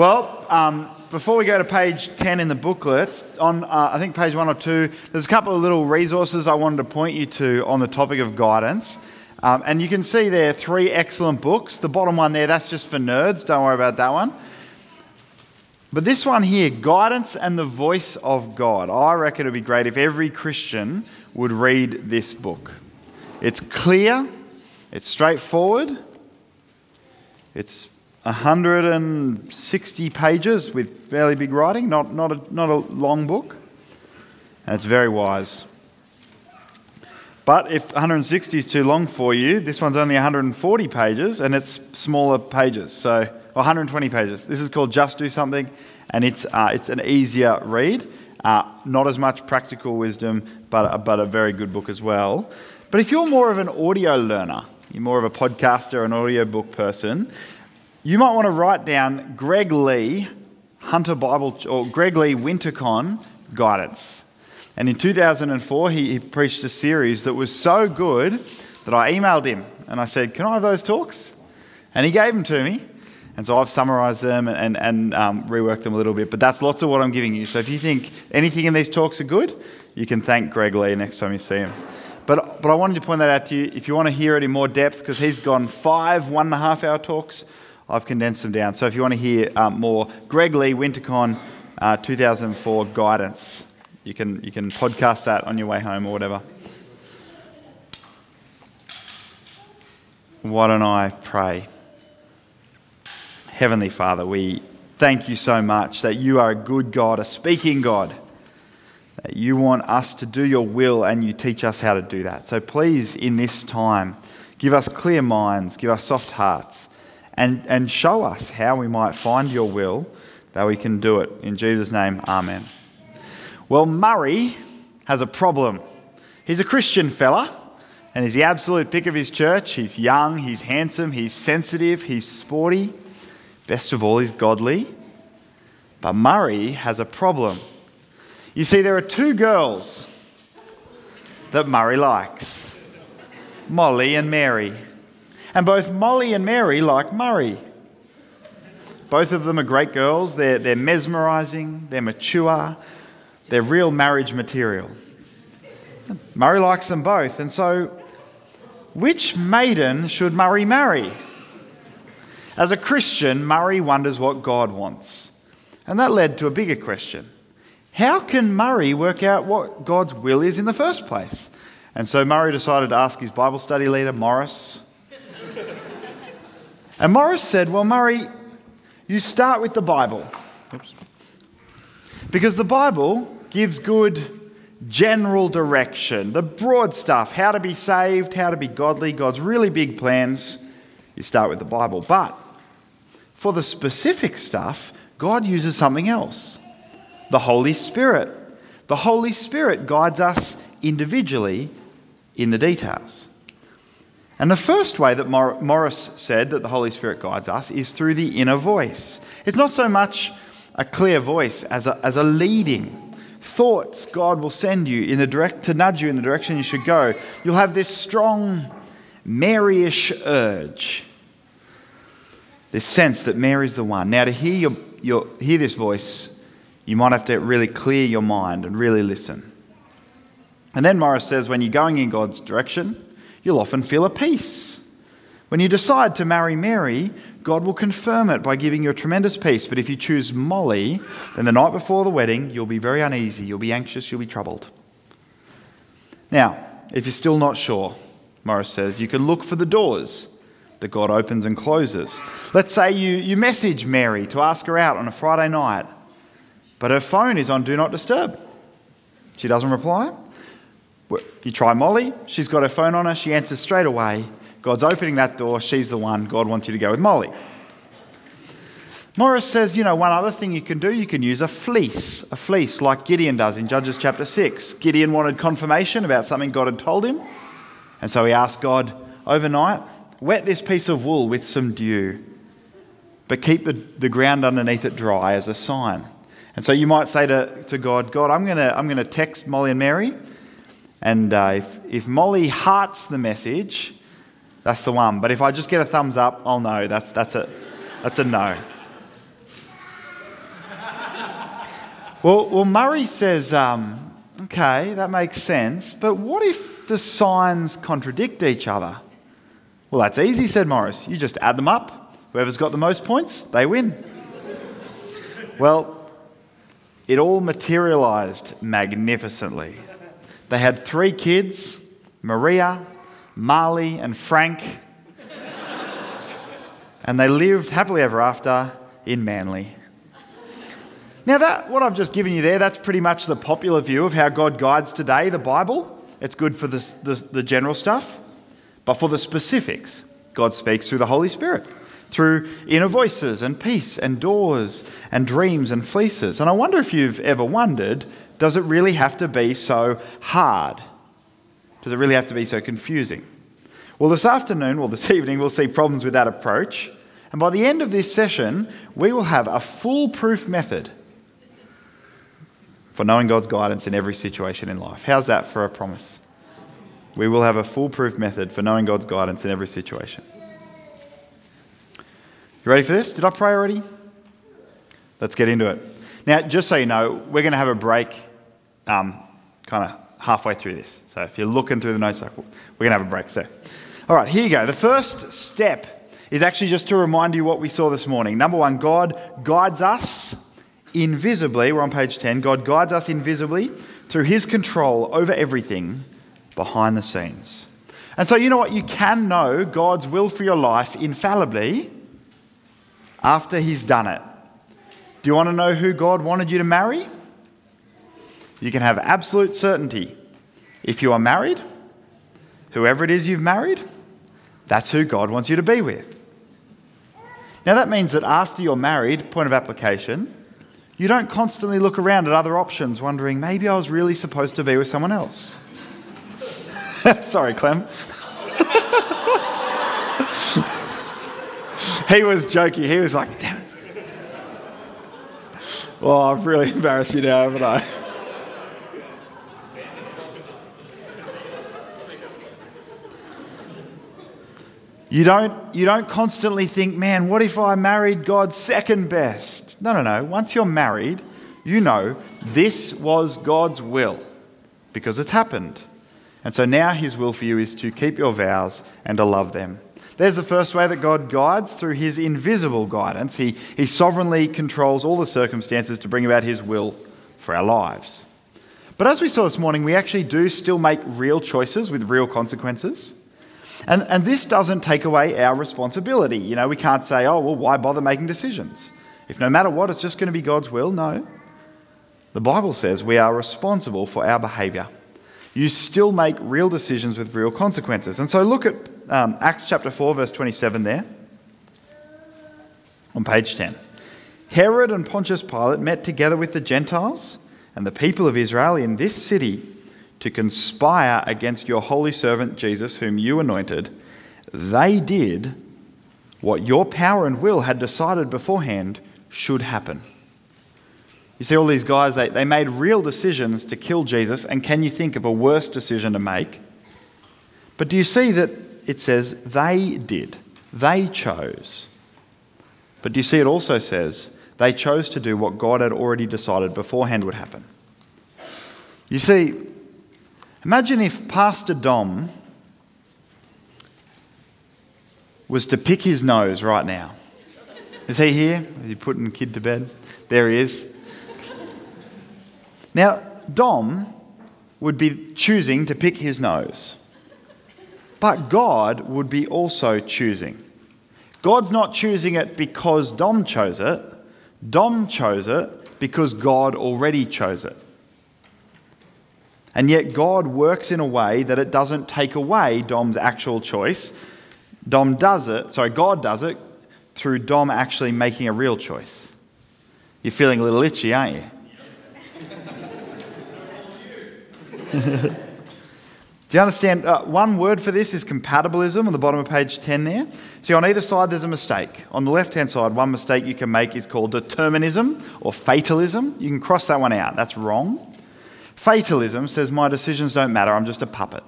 Well, um, before we go to page 10 in the booklet, on uh, I think page one or two, there's a couple of little resources I wanted to point you to on the topic of guidance. Um, and you can see there three excellent books. The bottom one there, that's just for nerds, don't worry about that one. But this one here, Guidance and the Voice of God, I reckon it would be great if every Christian would read this book. It's clear, it's straightforward, it's 160 pages with fairly big writing, not, not, a, not a long book, and it's very wise. But if 160 is too long for you, this one's only 140 pages and it's smaller pages. So 120 pages. This is called Just Do Something, and it's, uh, it's an easier read. Uh, not as much practical wisdom, but, but a very good book as well. But if you're more of an audio learner, you're more of a podcaster, an audiobook person, you might want to write down Greg Lee Hunter Bible or Greg Lee Wintercon guidance. And in 2004, he, he preached a series that was so good that I emailed him and I said, Can I have those talks? And he gave them to me. And so I've summarized them and, and um, reworked them a little bit. But that's lots of what I'm giving you. So if you think anything in these talks are good, you can thank Greg Lee next time you see him. But, but I wanted to point that out to you. If you want to hear it in more depth, because he's gone five one and a half hour talks, I've condensed them down. So if you want to hear um, more, Greg Lee, Wintercon uh, 2004 guidance, you can, you can podcast that on your way home or whatever. Why don't I pray? Heavenly Father, we thank you so much that you are a good God, a speaking God. That you want us to do your will and you teach us how to do that. So please, in this time, give us clear minds, give us soft hearts, and, and show us how we might find your will that we can do it. In Jesus' name, amen. Well, Murray has a problem. He's a Christian fella, and he's the absolute pick of his church. He's young, he's handsome, he's sensitive, he's sporty. Best of all, he's godly. But Murray has a problem. You see, there are two girls that Murray likes Molly and Mary. And both Molly and Mary like Murray. Both of them are great girls. They're, they're mesmerizing, they're mature, they're real marriage material. Murray likes them both. And so, which maiden should Murray marry? As a Christian, Murray wonders what God wants. And that led to a bigger question How can Murray work out what God's will is in the first place? And so Murray decided to ask his Bible study leader, Morris. And Morris said, Well, Murray, you start with the Bible. Oops. Because the Bible gives good general direction, the broad stuff, how to be saved, how to be godly, God's really big plans. You start with the Bible. But for the specific stuff, God uses something else the Holy Spirit. The Holy Spirit guides us individually in the details. And the first way that Morris said that the Holy Spirit guides us is through the inner voice. It's not so much a clear voice as a, as a leading. Thoughts God will send you in the direct to nudge you in the direction you should go. You'll have this strong Maryish urge this sense that Mary's the one. Now, to hear, your, your, hear this voice, you might have to really clear your mind and really listen. And then Morris says, when you're going in God's direction, you'll often feel a peace. When you decide to marry Mary, God will confirm it by giving you a tremendous peace. But if you choose Molly, then the night before the wedding, you'll be very uneasy, you'll be anxious, you'll be troubled. Now, if you're still not sure, Morris says, you can look for the doors that God opens and closes. Let's say you, you message Mary to ask her out on a Friday night, but her phone is on Do Not Disturb. She doesn't reply. You try Molly, she's got her phone on her, she answers straight away. God's opening that door, she's the one. God wants you to go with Molly. Morris says, you know, one other thing you can do, you can use a fleece, a fleece like Gideon does in Judges chapter 6. Gideon wanted confirmation about something God had told him, and so he asked God overnight, Wet this piece of wool with some dew, but keep the, the ground underneath it dry as a sign. And so you might say to, to God, God, I'm going to I'm gonna text Molly and Mary, and uh, if, if Molly hearts the message, that's the one. But if I just get a thumbs up, I'll know that's, that's, a, that's a no. Well, well Murray says, um, okay, that makes sense, but what if the signs contradict each other? Well, that's easy, said Morris. You just add them up. Whoever's got the most points, they win. well, it all materialized magnificently. They had three kids Maria, Marley, and Frank. and they lived happily ever after in Manly. Now, that, what I've just given you there, that's pretty much the popular view of how God guides today, the Bible. It's good for the, the, the general stuff, but for the specifics, God speaks through the Holy Spirit, through inner voices and peace and doors and dreams and fleeces. And I wonder if you've ever wondered does it really have to be so hard? Does it really have to be so confusing? Well, this afternoon, well, this evening, we'll see problems with that approach. And by the end of this session, we will have a foolproof method for knowing God's guidance in every situation in life. How's that for a promise? We will have a foolproof method for knowing God's guidance in every situation. You ready for this? Did I pray already? Let's get into it. Now, just so you know, we're going to have a break um, kind of halfway through this. So if you're looking through the notes, like, we're going to have a break. So, all right, here you go. The first step is actually just to remind you what we saw this morning. Number one, God guides us invisibly. We're on page 10. God guides us invisibly through his control over everything behind the scenes. And so, you know what? You can know God's will for your life infallibly after he's done it. Do you want to know who God wanted you to marry? You can have absolute certainty. If you are married, whoever it is you've married, that's who God wants you to be with. Now, that means that after you're married, point of application, you don't constantly look around at other options wondering, maybe I was really supposed to be with someone else. Sorry, Clem. he was joking. He was like, damn it. Well, I've really embarrassed you now, haven't I? You don't, you don't constantly think, man, what if I married God's second best? No, no, no. Once you're married, you know this was God's will because it's happened. And so now his will for you is to keep your vows and to love them. There's the first way that God guides through his invisible guidance. He, he sovereignly controls all the circumstances to bring about his will for our lives. But as we saw this morning, we actually do still make real choices with real consequences. And, and this doesn't take away our responsibility. You know, we can't say, oh, well, why bother making decisions? If no matter what, it's just going to be God's will. No. The Bible says we are responsible for our behaviour. You still make real decisions with real consequences. And so look at um, Acts chapter 4, verse 27 there on page 10. Herod and Pontius Pilate met together with the Gentiles and the people of Israel in this city to conspire against your holy servant Jesus, whom you anointed, they did what your power and will had decided beforehand should happen. You see, all these guys, they, they made real decisions to kill Jesus, and can you think of a worse decision to make? But do you see that it says they did? They chose. But do you see it also says they chose to do what God had already decided beforehand would happen? You see, Imagine if Pastor Dom was to pick his nose right now. Is he here? Is he putting the kid to bed? There he is. Now, Dom would be choosing to pick his nose, but God would be also choosing. God's not choosing it because Dom chose it, Dom chose it because God already chose it. And yet, God works in a way that it doesn't take away Dom's actual choice. Dom does it, sorry, God does it through Dom actually making a real choice. You're feeling a little itchy, aren't you? Do you understand? Uh, one word for this is compatibilism on the bottom of page 10 there. See, on either side there's a mistake. On the left hand side, one mistake you can make is called determinism or fatalism. You can cross that one out. That's wrong. Fatalism says, My decisions don't matter, I'm just a puppet.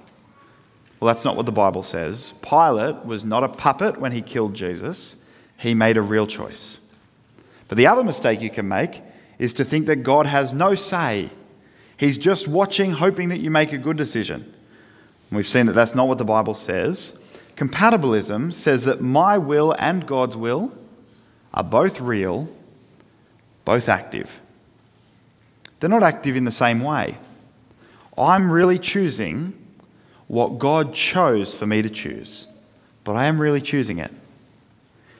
Well, that's not what the Bible says. Pilate was not a puppet when he killed Jesus, he made a real choice. But the other mistake you can make is to think that God has no say. He's just watching, hoping that you make a good decision. we've seen that that's not what the Bible says. Compatibilism says that my will and God's will are both real, both active. They're not active in the same way. I'm really choosing what God chose for me to choose, but I am really choosing it.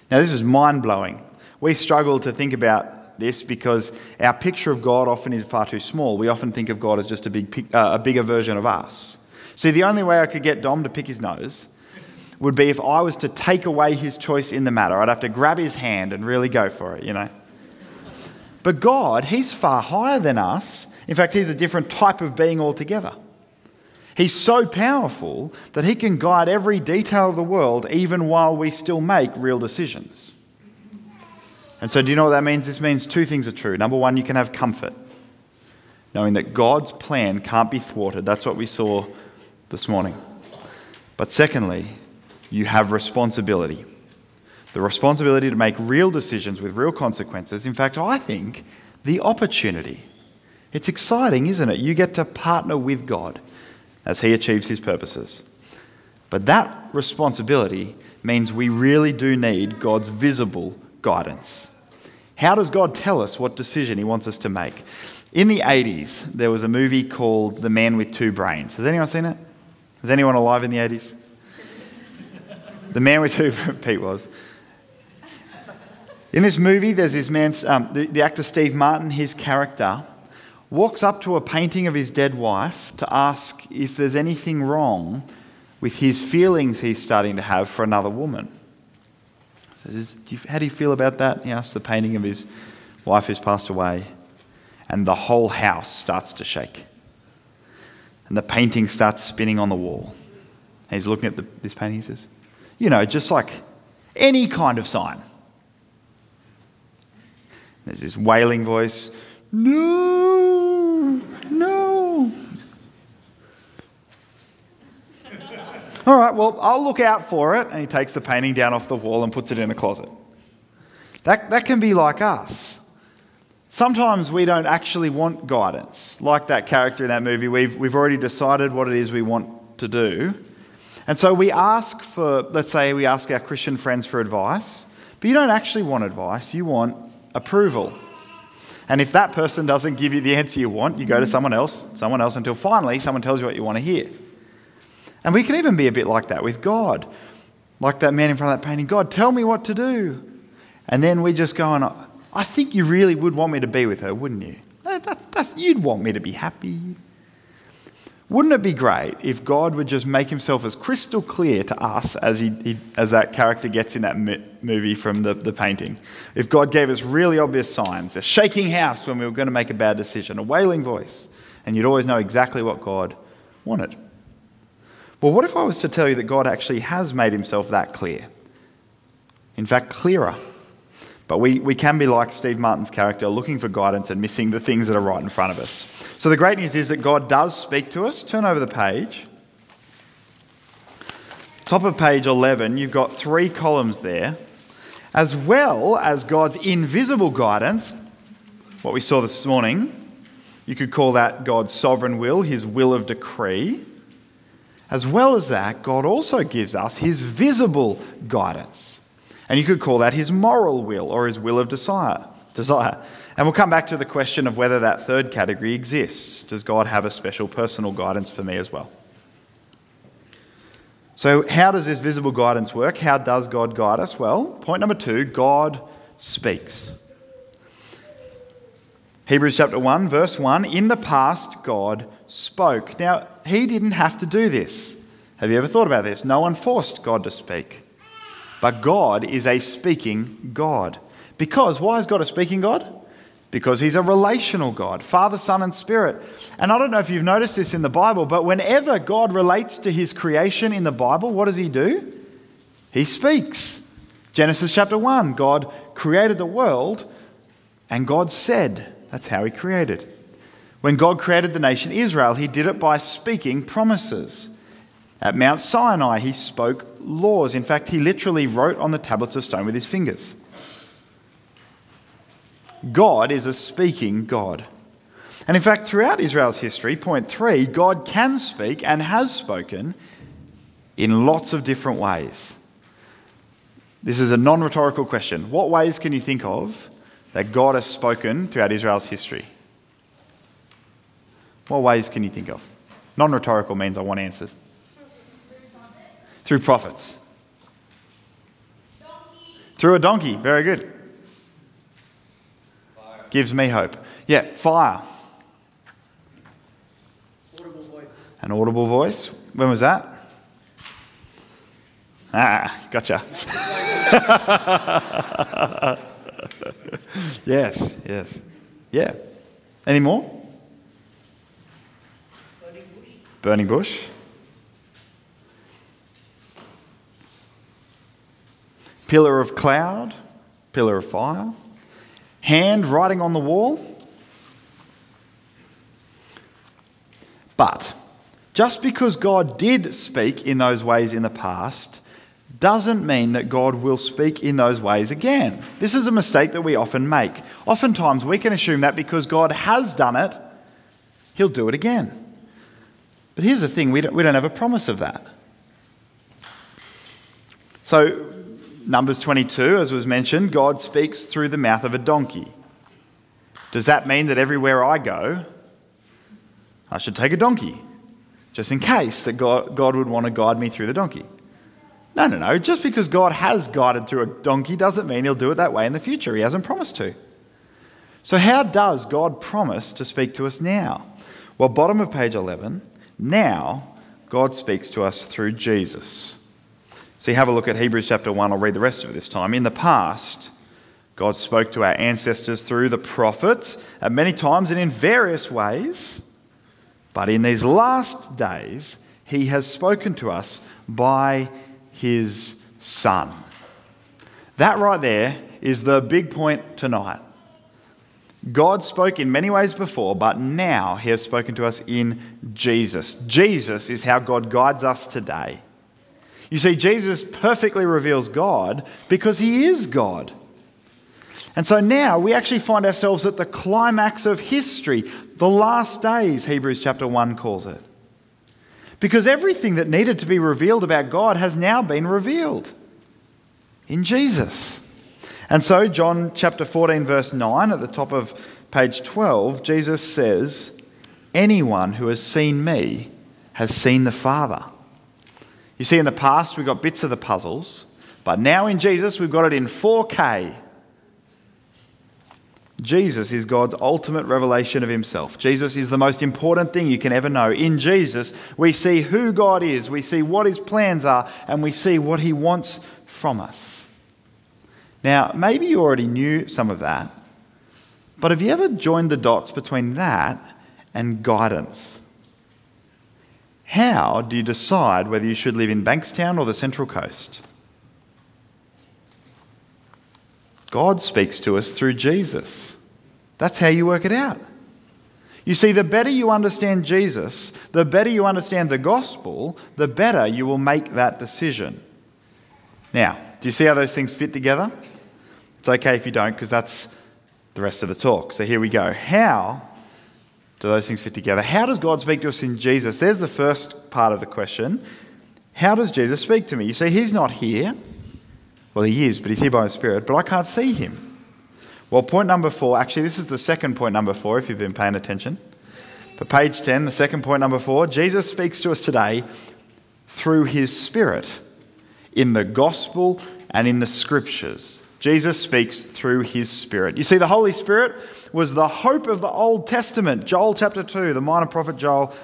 Now, this is mind blowing. We struggle to think about this because our picture of God often is far too small. We often think of God as just a, big, uh, a bigger version of us. See, the only way I could get Dom to pick his nose would be if I was to take away his choice in the matter. I'd have to grab his hand and really go for it, you know. But God, He's far higher than us. In fact, He's a different type of being altogether. He's so powerful that He can guide every detail of the world even while we still make real decisions. And so, do you know what that means? This means two things are true. Number one, you can have comfort, knowing that God's plan can't be thwarted. That's what we saw this morning. But secondly, you have responsibility. The responsibility to make real decisions with real consequences. In fact, I think the opportunity. It's exciting, isn't it? You get to partner with God as He achieves His purposes. But that responsibility means we really do need God's visible guidance. How does God tell us what decision He wants us to make? In the 80s, there was a movie called The Man with Two Brains. Has anyone seen it? Is anyone alive in the 80s? The man with two, Pete was. In this movie, there's this man, um, the, the actor Steve Martin, his character, walks up to a painting of his dead wife to ask if there's anything wrong with his feelings he's starting to have for another woman. So, do you, how do you feel about that? He asks the painting of his wife who's passed away. And the whole house starts to shake. And the painting starts spinning on the wall. And he's looking at the, this painting, he says, you know, just like any kind of sign. There's this wailing voice, no, no. All right, well, I'll look out for it. And he takes the painting down off the wall and puts it in a closet. That, that can be like us. Sometimes we don't actually want guidance. Like that character in that movie, we've, we've already decided what it is we want to do. And so we ask for, let's say, we ask our Christian friends for advice, but you don't actually want advice, you want approval. And if that person doesn't give you the answer you want, you go to someone else, someone else, until finally someone tells you what you want to hear. And we can even be a bit like that with God. Like that man in front of that painting God, tell me what to do. And then we just go, on, I think you really would want me to be with her, wouldn't you? That's, that's, you'd want me to be happy. Wouldn't it be great if God would just make himself as crystal clear to us as, he, he as that character gets in that movie from the, the painting? If God gave us really obvious signs, a shaking house when we were going to make a bad decision, a wailing voice, and you'd always know exactly what God wanted. Well, what if I was to tell you that God actually has made himself that clear? In fact, clearer. But we, we can be like Steve Martin's character, looking for guidance and missing the things that are right in front of us. So the great news is that God does speak to us. Turn over the page. Top of page 11, you've got three columns there, as well as God's invisible guidance, what we saw this morning. You could call that God's sovereign will, his will of decree. As well as that, God also gives us his visible guidance. And you could call that his moral will or his will of desire. desire. And we'll come back to the question of whether that third category exists. Does God have a special personal guidance for me as well? So, how does this visible guidance work? How does God guide us? Well, point number two God speaks. Hebrews chapter 1, verse 1 In the past, God spoke. Now, he didn't have to do this. Have you ever thought about this? No one forced God to speak. But God is a speaking God. Because, why is God a speaking God? Because he's a relational God, Father, Son, and Spirit. And I don't know if you've noticed this in the Bible, but whenever God relates to his creation in the Bible, what does he do? He speaks. Genesis chapter 1 God created the world, and God said, That's how he created. When God created the nation Israel, he did it by speaking promises. At Mount Sinai, he spoke laws. In fact, he literally wrote on the tablets of stone with his fingers. God is a speaking God. And in fact, throughout Israel's history, point three, God can speak and has spoken in lots of different ways. This is a non rhetorical question. What ways can you think of that God has spoken throughout Israel's history? What ways can you think of? Non rhetorical means I want answers. Through prophets. Donkey. Through a donkey. Very good. Fire. Gives me hope. Yeah, fire. An audible voice. When was that? Ah, gotcha. yes, yes. Yeah. Any more? Burning bush. Burning bush. Pillar of cloud, pillar of fire. Hand writing on the wall. But just because God did speak in those ways in the past doesn't mean that God will speak in those ways again. This is a mistake that we often make. Oftentimes, we can assume that because God has done it, He'll do it again. But here's the thing we don't, we don't have a promise of that. So, Numbers 22, as was mentioned, God speaks through the mouth of a donkey. Does that mean that everywhere I go, I should take a donkey? Just in case that God, God would want to guide me through the donkey. No, no, no. Just because God has guided through a donkey doesn't mean he'll do it that way in the future. He hasn't promised to. So, how does God promise to speak to us now? Well, bottom of page 11, now God speaks to us through Jesus. So, you have a look at Hebrews chapter 1. I'll read the rest of it this time. In the past, God spoke to our ancestors through the prophets at many times and in various ways. But in these last days, he has spoken to us by his son. That right there is the big point tonight. God spoke in many ways before, but now he has spoken to us in Jesus. Jesus is how God guides us today. You see, Jesus perfectly reveals God because he is God. And so now we actually find ourselves at the climax of history, the last days, Hebrews chapter 1 calls it. Because everything that needed to be revealed about God has now been revealed in Jesus. And so, John chapter 14, verse 9, at the top of page 12, Jesus says, Anyone who has seen me has seen the Father. You see, in the past, we got bits of the puzzles, but now in Jesus, we've got it in 4K. Jesus is God's ultimate revelation of himself. Jesus is the most important thing you can ever know. In Jesus, we see who God is, we see what his plans are, and we see what he wants from us. Now, maybe you already knew some of that, but have you ever joined the dots between that and guidance? How do you decide whether you should live in Bankstown or the Central Coast? God speaks to us through Jesus. That's how you work it out. You see, the better you understand Jesus, the better you understand the gospel, the better you will make that decision. Now, do you see how those things fit together? It's okay if you don't, because that's the rest of the talk. So here we go. How do those things fit together? How does God speak to us in Jesus? There's the first part of the question. How does Jesus speak to me? You see, He's not here. Well, he is, but he's here by the Spirit, but I can't see him. Well, point number four, actually, this is the second point number four, if you've been paying attention. But page 10, the second point number four, Jesus speaks to us today through his Spirit in the gospel and in the scriptures. Jesus speaks through his Spirit. You see, the Holy Spirit was the hope of the Old Testament. Joel chapter 2, the minor prophet Joel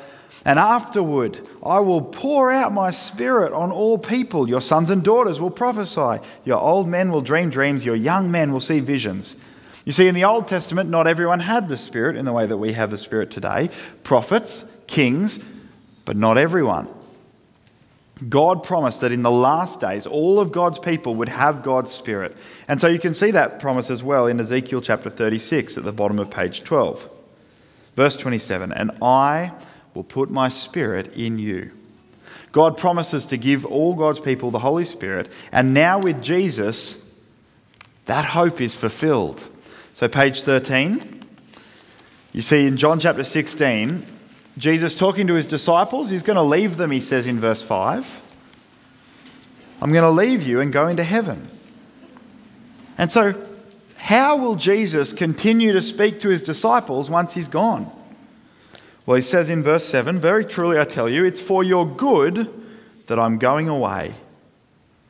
and afterward, I will pour out my spirit on all people. Your sons and daughters will prophesy. Your old men will dream dreams. Your young men will see visions. You see, in the Old Testament, not everyone had the Spirit in the way that we have the Spirit today prophets, kings, but not everyone. God promised that in the last days, all of God's people would have God's Spirit. And so you can see that promise as well in Ezekiel chapter 36 at the bottom of page 12. Verse 27 And I will put my spirit in you. God promises to give all God's people the Holy Spirit, and now with Jesus, that hope is fulfilled. So, page 13, you see in John chapter 16, Jesus talking to his disciples, he's going to leave them, he says in verse 5. I'm going to leave you and go into heaven. And so, how will Jesus continue to speak to his disciples once he's gone? Well, he says in verse 7 Very truly I tell you, it's for your good that I'm going away.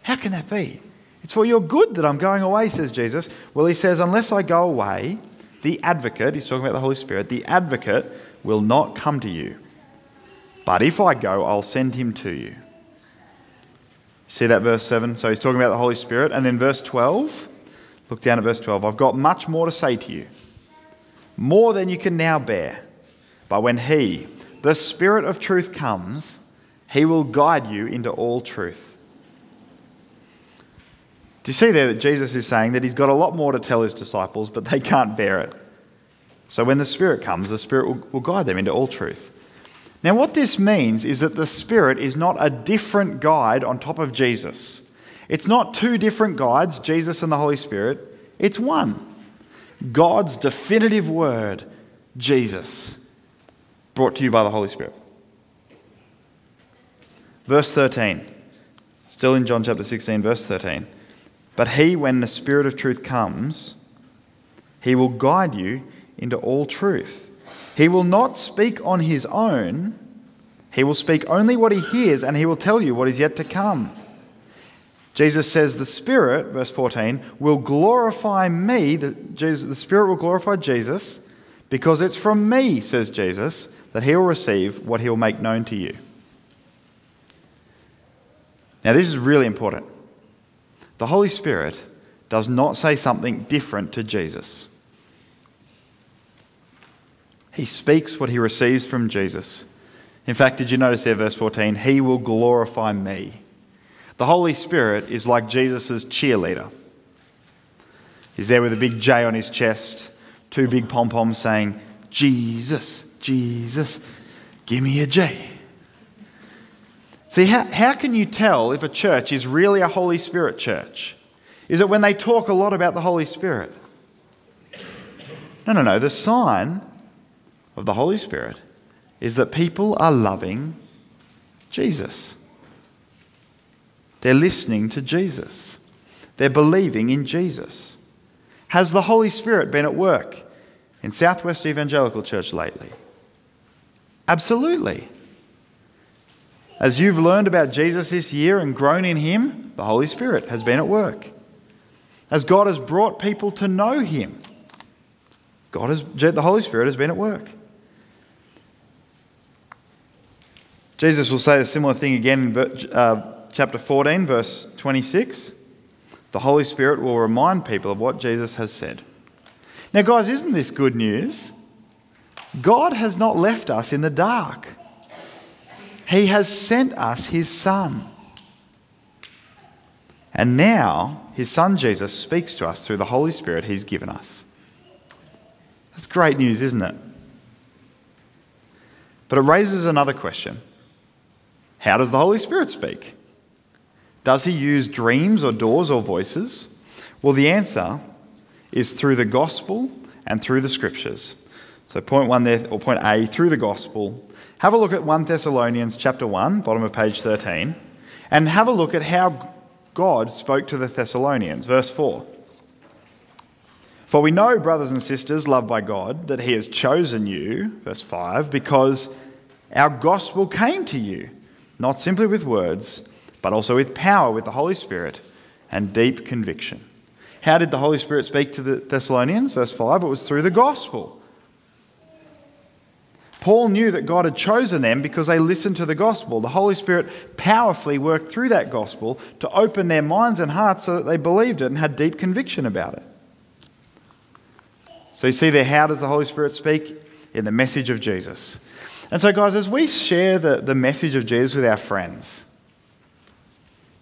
How can that be? It's for your good that I'm going away, says Jesus. Well, he says, Unless I go away, the advocate, he's talking about the Holy Spirit, the advocate will not come to you. But if I go, I'll send him to you. See that verse 7? So he's talking about the Holy Spirit. And then verse 12, look down at verse 12. I've got much more to say to you, more than you can now bear. But when he, the Spirit of truth, comes, he will guide you into all truth. Do you see there that Jesus is saying that he's got a lot more to tell his disciples, but they can't bear it? So when the Spirit comes, the Spirit will, will guide them into all truth. Now, what this means is that the Spirit is not a different guide on top of Jesus. It's not two different guides, Jesus and the Holy Spirit. It's one. God's definitive word, Jesus, brought to you by the Holy Spirit. Verse 13, still in John chapter 16, verse 13. But he, when the Spirit of truth comes, he will guide you into all truth. He will not speak on his own, he will speak only what he hears, and he will tell you what is yet to come. Jesus says, The Spirit, verse 14, will glorify me. The, Jesus, the Spirit will glorify Jesus because it's from me, says Jesus, that he will receive what he will make known to you. Now, this is really important. The Holy Spirit does not say something different to Jesus. He speaks what he receives from Jesus. In fact, did you notice there, verse 14? He will glorify me. The Holy Spirit is like Jesus' cheerleader. He's there with a big J on his chest, two big pom poms saying, Jesus, Jesus, give me a J. See, how, how can you tell if a church is really a Holy Spirit church? Is it when they talk a lot about the Holy Spirit? No, no, no. The sign of the Holy Spirit is that people are loving Jesus. They're listening to Jesus. They're believing in Jesus. Has the Holy Spirit been at work in Southwest Evangelical Church lately? Absolutely. As you've learned about Jesus this year and grown in Him, the Holy Spirit has been at work. As God has brought people to know Him, God has, the Holy Spirit has been at work. Jesus will say a similar thing again in uh, chapter 14, verse 26. The Holy Spirit will remind people of what Jesus has said. Now, guys, isn't this good news? God has not left us in the dark, He has sent us His Son. And now, His Son Jesus speaks to us through the Holy Spirit He's given us. That's great news, isn't it? But it raises another question how does the Holy Spirit speak? Does he use dreams or doors or voices? Well, the answer is through the gospel and through the scriptures. So point one there, or point A, through the gospel. Have a look at 1 Thessalonians chapter 1, bottom of page 13, and have a look at how God spoke to the Thessalonians. Verse 4. For we know, brothers and sisters, loved by God, that He has chosen you, verse 5, because our gospel came to you not simply with words, but also with power, with the Holy Spirit, and deep conviction. How did the Holy Spirit speak to the Thessalonians? Verse 5 it was through the gospel. Paul knew that God had chosen them because they listened to the gospel. The Holy Spirit powerfully worked through that gospel to open their minds and hearts so that they believed it and had deep conviction about it. So you see there, how does the Holy Spirit speak? In the message of Jesus. And so, guys, as we share the, the message of Jesus with our friends,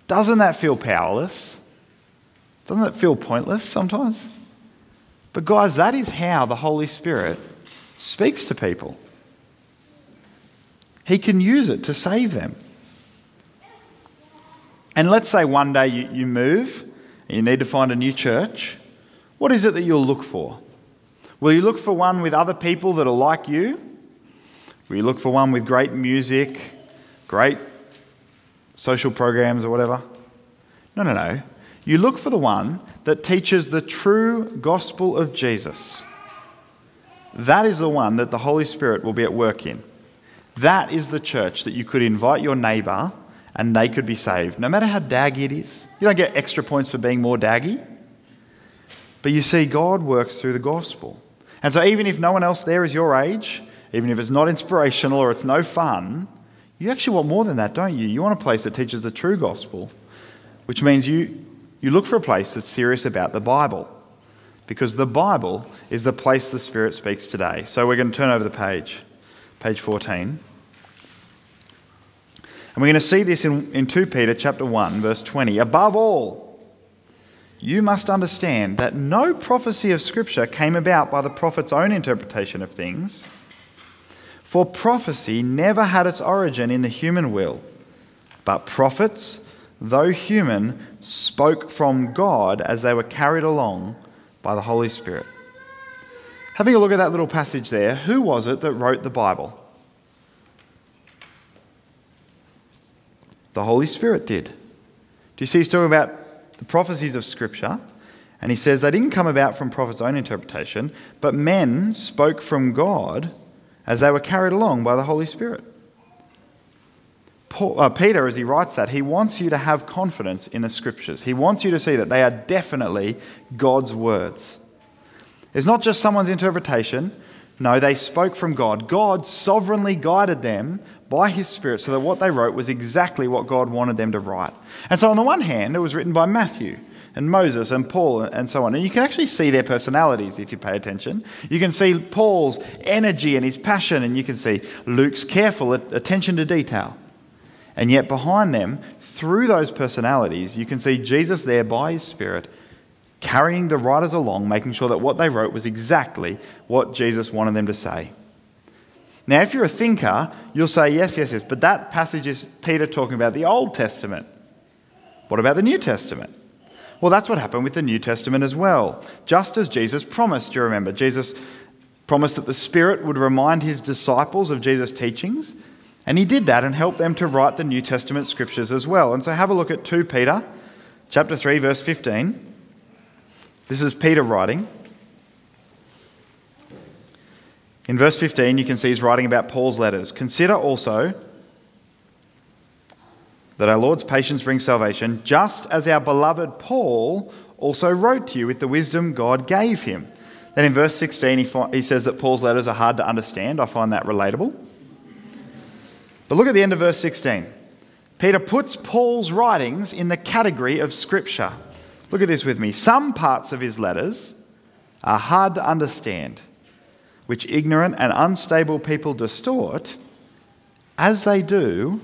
doesn't that feel powerless? Doesn't it feel pointless sometimes? But, guys, that is how the Holy Spirit speaks to people. He can use it to save them. And let's say one day you, you move you need to find a new church. What is it that you'll look for? Will you look for one with other people that are like you? You look for one with great music, great social programs or whatever? No, no, no. You look for the one that teaches the true gospel of Jesus. That is the one that the Holy Spirit will be at work in. That is the church that you could invite your neighbour and they could be saved, no matter how daggy it is. You don't get extra points for being more daggy. But you see, God works through the gospel. And so, even if no one else there is your age, even if it's not inspirational or it's no fun, you actually want more than that, don't you? You want a place that teaches the true gospel, which means you, you look for a place that's serious about the Bible. Because the Bible is the place the Spirit speaks today. So we're going to turn over the page, page 14. And we're going to see this in, in 2 Peter chapter 1, verse 20. Above all, you must understand that no prophecy of Scripture came about by the prophet's own interpretation of things. For prophecy never had its origin in the human will, but prophets, though human, spoke from God as they were carried along by the Holy Spirit. Having a look at that little passage there, who was it that wrote the Bible? The Holy Spirit did. Do you see he's talking about the prophecies of Scripture, and he says they didn't come about from prophet's own interpretation, but men spoke from God as they were carried along by the Holy Spirit. Paul, uh, Peter, as he writes that, he wants you to have confidence in the Scriptures. He wants you to see that they are definitely God's words. It's not just someone's interpretation. No, they spoke from God. God sovereignly guided them by His Spirit so that what they wrote was exactly what God wanted them to write. And so, on the one hand, it was written by Matthew and Moses and Paul and so on. And you can actually see their personalities if you pay attention. You can see Paul's energy and his passion, and you can see Luke's careful attention to detail. And yet, behind them, through those personalities, you can see Jesus there by his Spirit carrying the writers along, making sure that what they wrote was exactly what Jesus wanted them to say. Now, if you're a thinker, you'll say, yes, yes, yes, but that passage is Peter talking about the Old Testament. What about the New Testament? Well, that's what happened with the New Testament as well. Just as Jesus promised, you remember, Jesus promised that the Spirit would remind his disciples of Jesus' teachings, and he did that and helped them to write the New Testament scriptures as well. And so have a look at 2 Peter chapter 3 verse 15. This is Peter writing. In verse 15, you can see he's writing about Paul's letters. Consider also that our Lord's patience brings salvation, just as our beloved Paul also wrote to you with the wisdom God gave him. Then in verse 16, he, he says that Paul's letters are hard to understand. I find that relatable. But look at the end of verse 16. Peter puts Paul's writings in the category of Scripture. Look at this with me. Some parts of his letters are hard to understand which ignorant and unstable people distort, as they do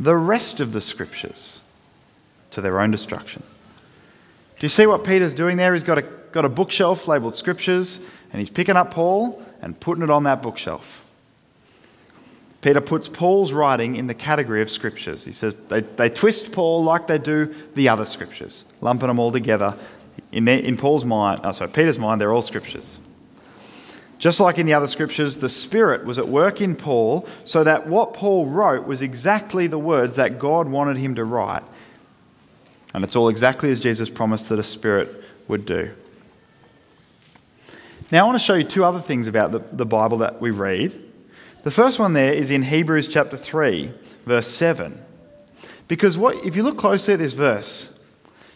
the rest of the scriptures to their own destruction. Do you see what Peter's doing there? He's got a, got a bookshelf labeled scriptures, and he's picking up Paul and putting it on that bookshelf. Peter puts Paul's writing in the category of scriptures. He says they, they twist Paul like they do the other scriptures, lumping them all together. In, their, in Paul's mind, oh, sorry, Peter's mind, they're all scriptures. Just like in the other scriptures, the Spirit was at work in Paul so that what Paul wrote was exactly the words that God wanted him to write. And it's all exactly as Jesus promised that a Spirit would do. Now, I want to show you two other things about the, the Bible that we read. The first one there is in Hebrews chapter 3, verse 7. Because what, if you look closely at this verse,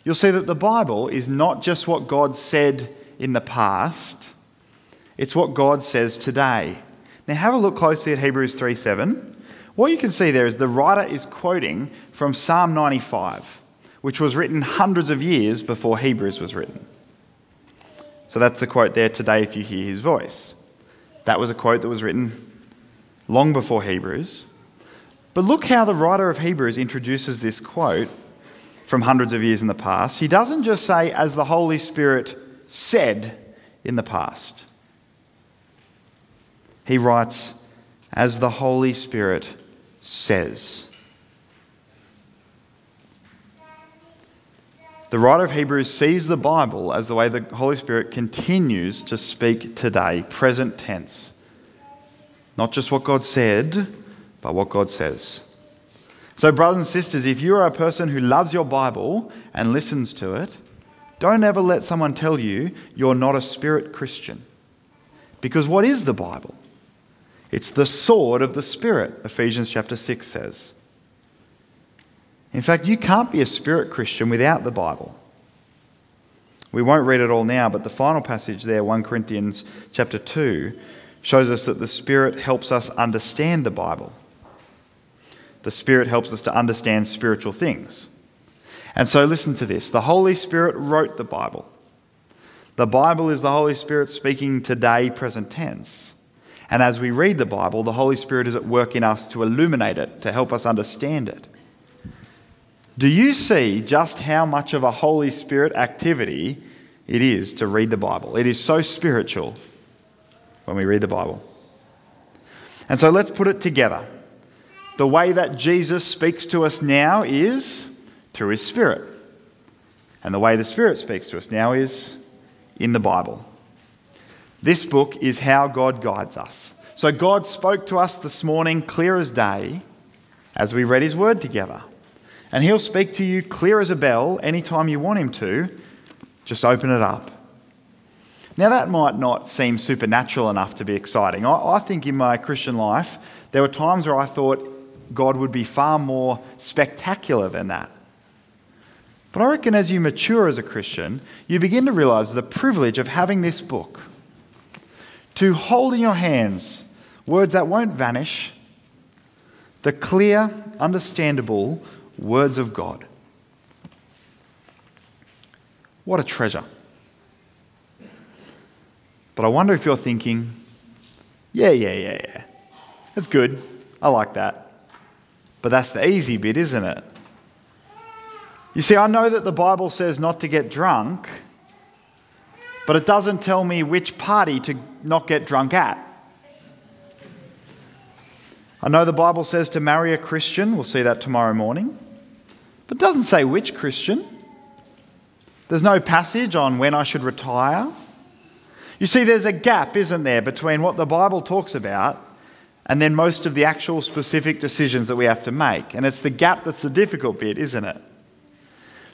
you'll see that the Bible is not just what God said in the past it's what God says today. Now have a look closely at Hebrews 3 7. What you can see there is the writer is quoting from Psalm 95, which was written hundreds of years before Hebrews was written. So that's the quote there today if you hear his voice. That was a quote that was written long before Hebrews. But look how the writer of Hebrews introduces this quote from hundreds of years in the past. He doesn't just say, as the Holy Spirit said in the past. He writes, as the Holy Spirit says. The writer of Hebrews sees the Bible as the way the Holy Spirit continues to speak today, present tense. Not just what God said, but what God says. So, brothers and sisters, if you are a person who loves your Bible and listens to it, don't ever let someone tell you you're not a spirit Christian. Because what is the Bible? It's the sword of the Spirit, Ephesians chapter 6 says. In fact, you can't be a spirit Christian without the Bible. We won't read it all now, but the final passage there, 1 Corinthians chapter 2, shows us that the Spirit helps us understand the Bible. The Spirit helps us to understand spiritual things. And so, listen to this the Holy Spirit wrote the Bible. The Bible is the Holy Spirit speaking today, present tense. And as we read the Bible, the Holy Spirit is at work in us to illuminate it, to help us understand it. Do you see just how much of a Holy Spirit activity it is to read the Bible? It is so spiritual when we read the Bible. And so let's put it together. The way that Jesus speaks to us now is through his Spirit. And the way the Spirit speaks to us now is in the Bible. This book is how God guides us. So God spoke to us this morning clear as day as we read his word together. And he'll speak to you clear as a bell anytime you want him to. Just open it up. Now, that might not seem supernatural enough to be exciting. I, I think in my Christian life, there were times where I thought God would be far more spectacular than that. But I reckon as you mature as a Christian, you begin to realize the privilege of having this book. To hold in your hands words that won't vanish, the clear, understandable words of God. What a treasure. But I wonder if you're thinking, yeah, yeah, yeah, yeah. That's good. I like that. But that's the easy bit, isn't it? You see, I know that the Bible says not to get drunk, but it doesn't tell me which party to not get drunk at. I know the Bible says to marry a Christian. We'll see that tomorrow morning. But it doesn't say which Christian. There's no passage on when I should retire. You see, there's a gap, isn't there, between what the Bible talks about and then most of the actual specific decisions that we have to make. And it's the gap that's the difficult bit, isn't it?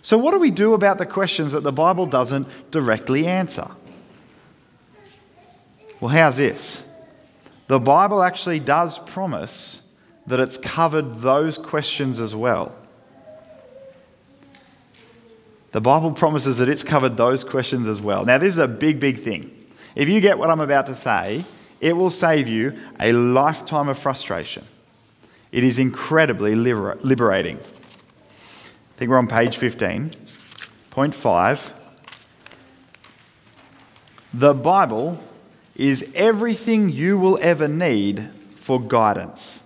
So, what do we do about the questions that the Bible doesn't directly answer? Well, how's this? The Bible actually does promise that it's covered those questions as well. The Bible promises that it's covered those questions as well. Now, this is a big, big thing. If you get what I'm about to say, it will save you a lifetime of frustration. It is incredibly liber- liberating. Think we're on page 15. Point five. The Bible is everything you will ever need for guidance.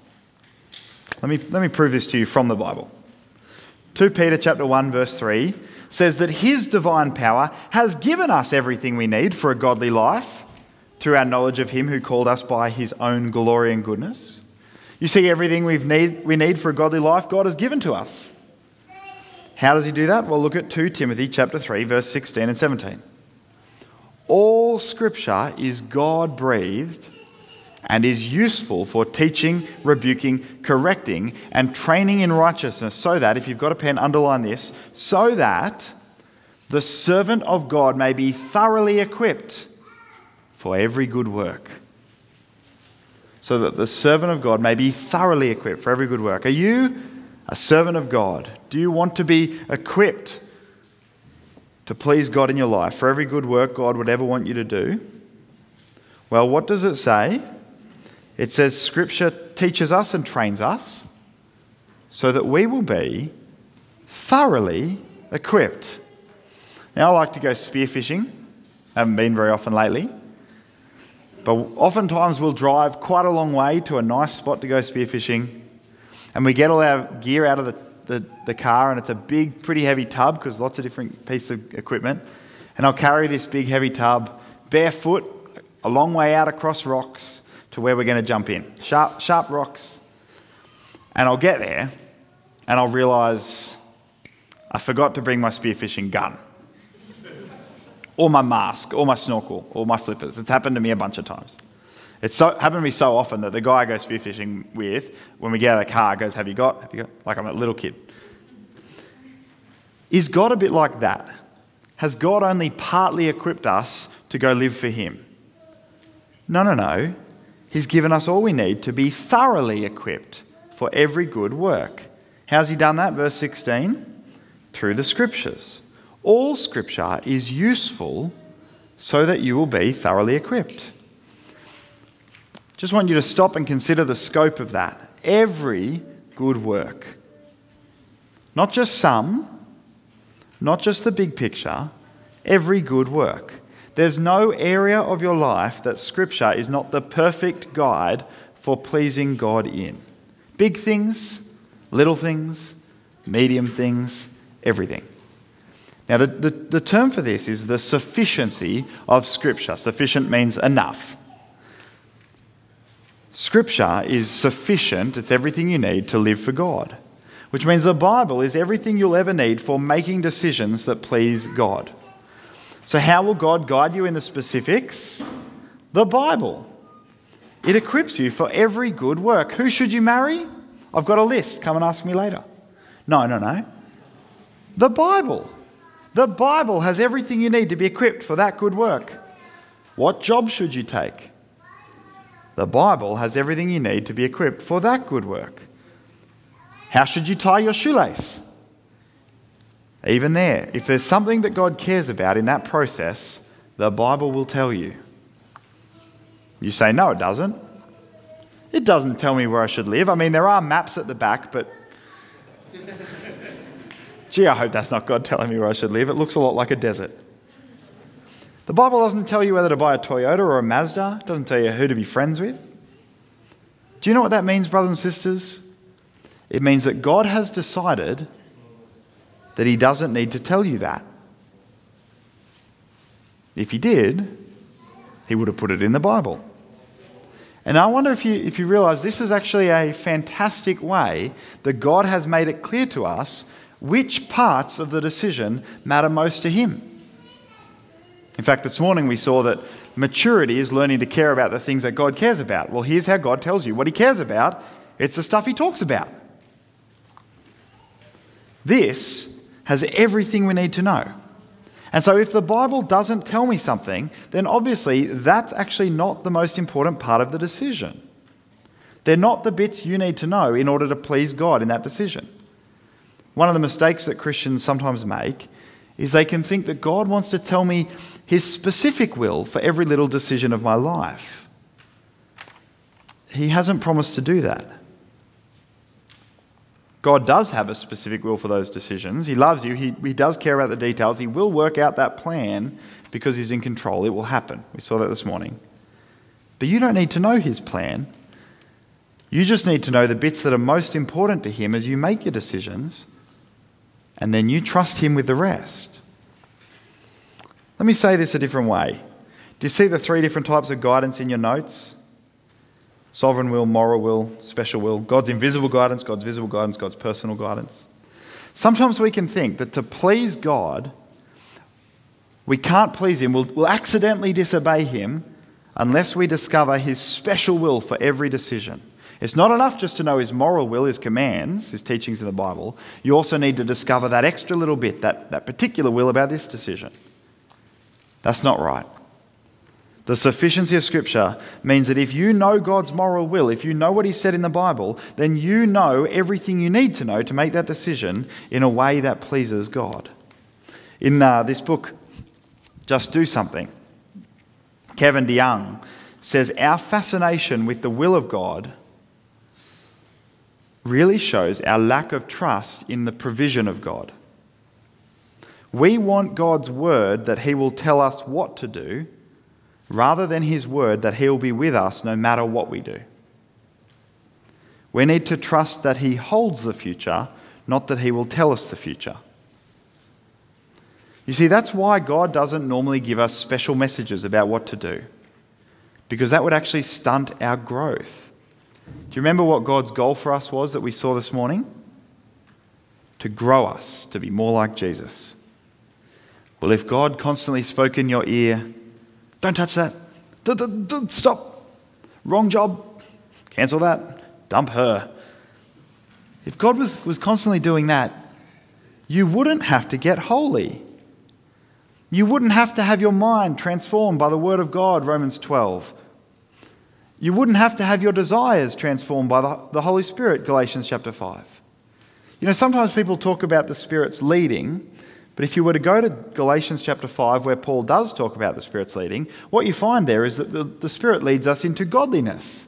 Let me, let me prove this to you from the Bible. 2 Peter chapter 1 verse 3 says that his divine power has given us everything we need for a godly life through our knowledge of him who called us by his own glory and goodness. You see everything we need, we need for a godly life God has given to us. How does he do that? Well, look at 2 Timothy chapter 3 verse 16 and 17. All scripture is God breathed and is useful for teaching, rebuking, correcting, and training in righteousness, so that, if you've got a pen, underline this, so that the servant of God may be thoroughly equipped for every good work. So that the servant of God may be thoroughly equipped for every good work. Are you a servant of God? Do you want to be equipped to please God in your life for every good work God would ever want you to do? Well, what does it say? It says Scripture teaches us and trains us so that we will be thoroughly equipped. Now, I like to go spearfishing. I haven't been very often lately. But oftentimes we'll drive quite a long way to a nice spot to go spearfishing and we get all our gear out of the, the, the car, and it's a big, pretty heavy tub because lots of different pieces of equipment. And I'll carry this big, heavy tub barefoot a long way out across rocks to where we're going to jump in. Sharp, sharp rocks. And I'll get there and I'll realize I forgot to bring my spearfishing gun, or my mask, or my snorkel, or my flippers. It's happened to me a bunch of times. It's so, happened to me so often that the guy I go spearfishing with, when we get out of the car, goes, Have you got? Have you got? Like I'm a little kid. Is God a bit like that? Has God only partly equipped us to go live for Him? No, no, no. He's given us all we need to be thoroughly equipped for every good work. How's He done that? Verse 16 through the Scriptures. All Scripture is useful so that you will be thoroughly equipped. Just want you to stop and consider the scope of that. Every good work. Not just some, not just the big picture, every good work. There's no area of your life that Scripture is not the perfect guide for pleasing God in. Big things, little things, medium things, everything. Now, the, the, the, term for this is the sufficiency of Scripture. Sufficient means enough. Scripture is sufficient, it's everything you need to live for God which means the Bible is everything you'll ever need for making decisions that please God. So, how will God guide you in the specifics? The Bible. It equips you for every good work. Who should you marry? I've got a list. Come and ask me later. No, no, no. The Bible. The Bible has everything you need to be equipped for that good work. What job should you take? The Bible has everything you need to be equipped for that good work. How should you tie your shoelace? Even there, if there's something that God cares about in that process, the Bible will tell you. You say, no, it doesn't. It doesn't tell me where I should live. I mean, there are maps at the back, but gee, I hope that's not God telling me where I should live. It looks a lot like a desert. The Bible doesn't tell you whether to buy a Toyota or a Mazda, it doesn't tell you who to be friends with. Do you know what that means, brothers and sisters? It means that God has decided that He doesn't need to tell you that. If He did, He would have put it in the Bible. And I wonder if you, if you realize this is actually a fantastic way that God has made it clear to us which parts of the decision matter most to Him. In fact, this morning we saw that maturity is learning to care about the things that God cares about. Well, here's how God tells you what He cares about it's the stuff He talks about. This has everything we need to know. And so, if the Bible doesn't tell me something, then obviously that's actually not the most important part of the decision. They're not the bits you need to know in order to please God in that decision. One of the mistakes that Christians sometimes make is they can think that God wants to tell me his specific will for every little decision of my life. He hasn't promised to do that. God does have a specific will for those decisions. He loves you. He, he does care about the details. He will work out that plan because He's in control. It will happen. We saw that this morning. But you don't need to know His plan. You just need to know the bits that are most important to Him as you make your decisions, and then you trust Him with the rest. Let me say this a different way. Do you see the three different types of guidance in your notes? sovereign will, moral will, special will, God's invisible guidance, God's visible guidance, God's personal guidance. Sometimes we can think that to please God, we can't please Him, we'll, we'll accidentally disobey Him unless we discover His special will for every decision. It's not enough just to know His moral will, His commands, His teachings in the Bible. You also need to discover that extra little bit, that, that particular will about this decision. That's not right. The sufficiency of Scripture means that if you know God's moral will, if you know what He said in the Bible, then you know everything you need to know to make that decision in a way that pleases God. In uh, this book, Just Do Something, Kevin DeYoung says our fascination with the will of God really shows our lack of trust in the provision of God. We want God's word that He will tell us what to do rather than His word that He'll be with us no matter what we do. We need to trust that He holds the future, not that He will tell us the future. You see, that's why God doesn't normally give us special messages about what to do, because that would actually stunt our growth. Do you remember what God's goal for us was that we saw this morning? to grow us to be more like Jesus. Well, if God constantly spoke in your ear, don't touch that, stop, wrong job, cancel that, dump her. If God was, was constantly doing that, you wouldn't have to get holy. You wouldn't have to have your mind transformed by the Word of God, Romans 12. You wouldn't have to have your desires transformed by the, the Holy Spirit, Galatians chapter 5. You know, sometimes people talk about the Spirit's leading, but if you were to go to Galatians chapter 5, where Paul does talk about the Spirit's leading, what you find there is that the, the Spirit leads us into godliness,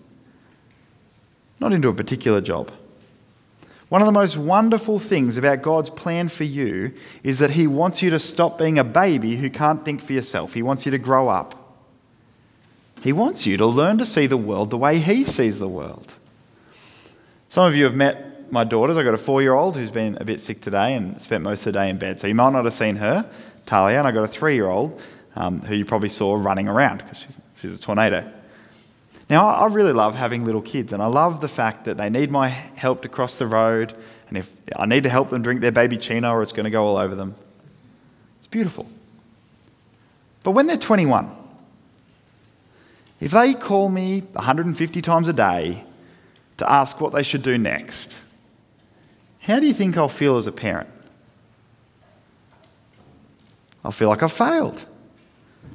not into a particular job. One of the most wonderful things about God's plan for you is that He wants you to stop being a baby who can't think for yourself. He wants you to grow up. He wants you to learn to see the world the way He sees the world. Some of you have met my daughters. I've got a four year old who's been a bit sick today and spent most of the day in bed. So you might not have seen her, Talia, and I've got a three year old um, who you probably saw running around because she's, she's a tornado. Now, I really love having little kids, and I love the fact that they need my help to cross the road, and if I need to help them drink their babyccino or it's going to go all over them. It's beautiful. But when they're 21, if they call me 150 times a day to ask what they should do next, how do you think I'll feel as a parent? I'll feel like I've failed.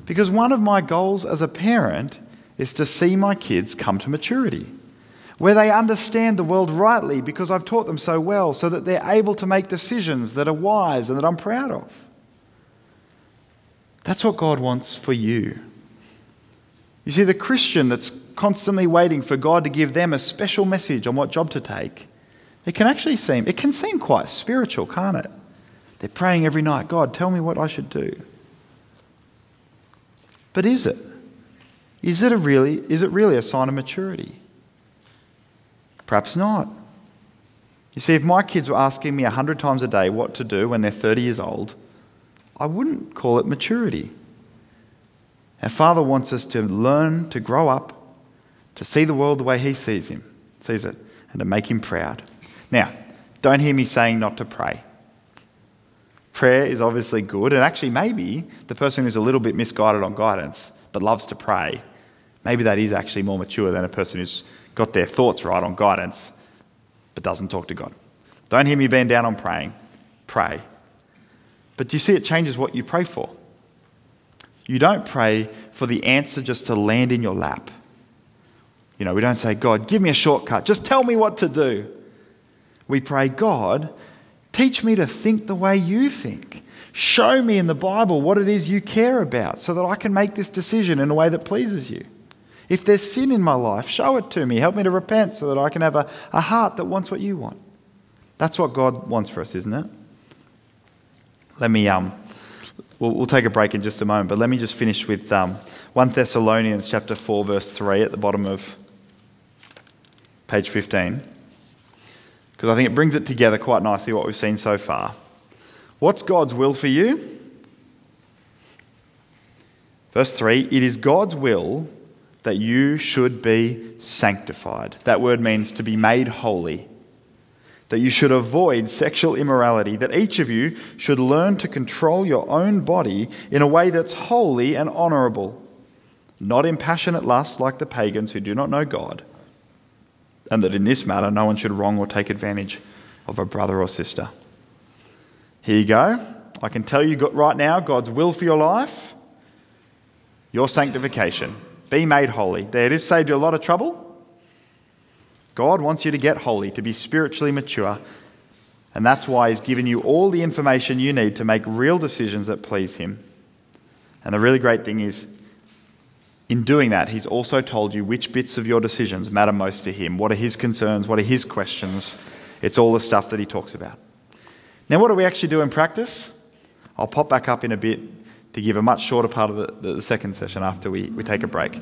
Because one of my goals as a parent is to see my kids come to maturity, where they understand the world rightly because I've taught them so well, so that they're able to make decisions that are wise and that I'm proud of. That's what God wants for you. You see, the Christian that's constantly waiting for God to give them a special message on what job to take, it can actually seem, it can seem quite spiritual, can't it? They're praying every night, God, tell me what I should do. But is it? Is it, a really, is it really a sign of maturity? Perhaps not. You see, if my kids were asking me 100 times a day what to do when they're 30 years old, I wouldn't call it maturity. Our Father wants us to learn to grow up, to see the world the way He sees him, sees it, and to make Him proud. Now, don't hear me saying not to pray. Prayer is obviously good, and actually, maybe the person who's a little bit misguided on guidance but loves to pray, maybe that is actually more mature than a person who's got their thoughts right on guidance but doesn't talk to God. Don't hear me bend down on praying. Pray. But do you see, it changes what you pray for. You don't pray for the answer just to land in your lap. You know, we don't say, God, give me a shortcut. Just tell me what to do. We pray, God, teach me to think the way you think. Show me in the Bible what it is you care about so that I can make this decision in a way that pleases you. If there's sin in my life, show it to me. Help me to repent so that I can have a, a heart that wants what you want. That's what God wants for us, isn't it? Let me, um, we'll, we'll take a break in just a moment, but let me just finish with um, 1 Thessalonians chapter 4, verse 3 at the bottom of page 15, because I think it brings it together quite nicely what we've seen so far. What's God's will for you? Verse 3 It is God's will that you should be sanctified. That word means to be made holy. That you should avoid sexual immorality. That each of you should learn to control your own body in a way that's holy and honourable, not in passionate lust like the pagans who do not know God. And that in this matter, no one should wrong or take advantage of a brother or sister. Here you go. I can tell you right now God's will for your life your sanctification. Be made holy. There it is, saved you a lot of trouble. God wants you to get holy, to be spiritually mature. And that's why He's given you all the information you need to make real decisions that please Him. And the really great thing is, in doing that, He's also told you which bits of your decisions matter most to Him. What are His concerns? What are His questions? It's all the stuff that He talks about. Now, what do we actually do in practice? I'll pop back up in a bit to give a much shorter part of the, the second session after we, we take a break.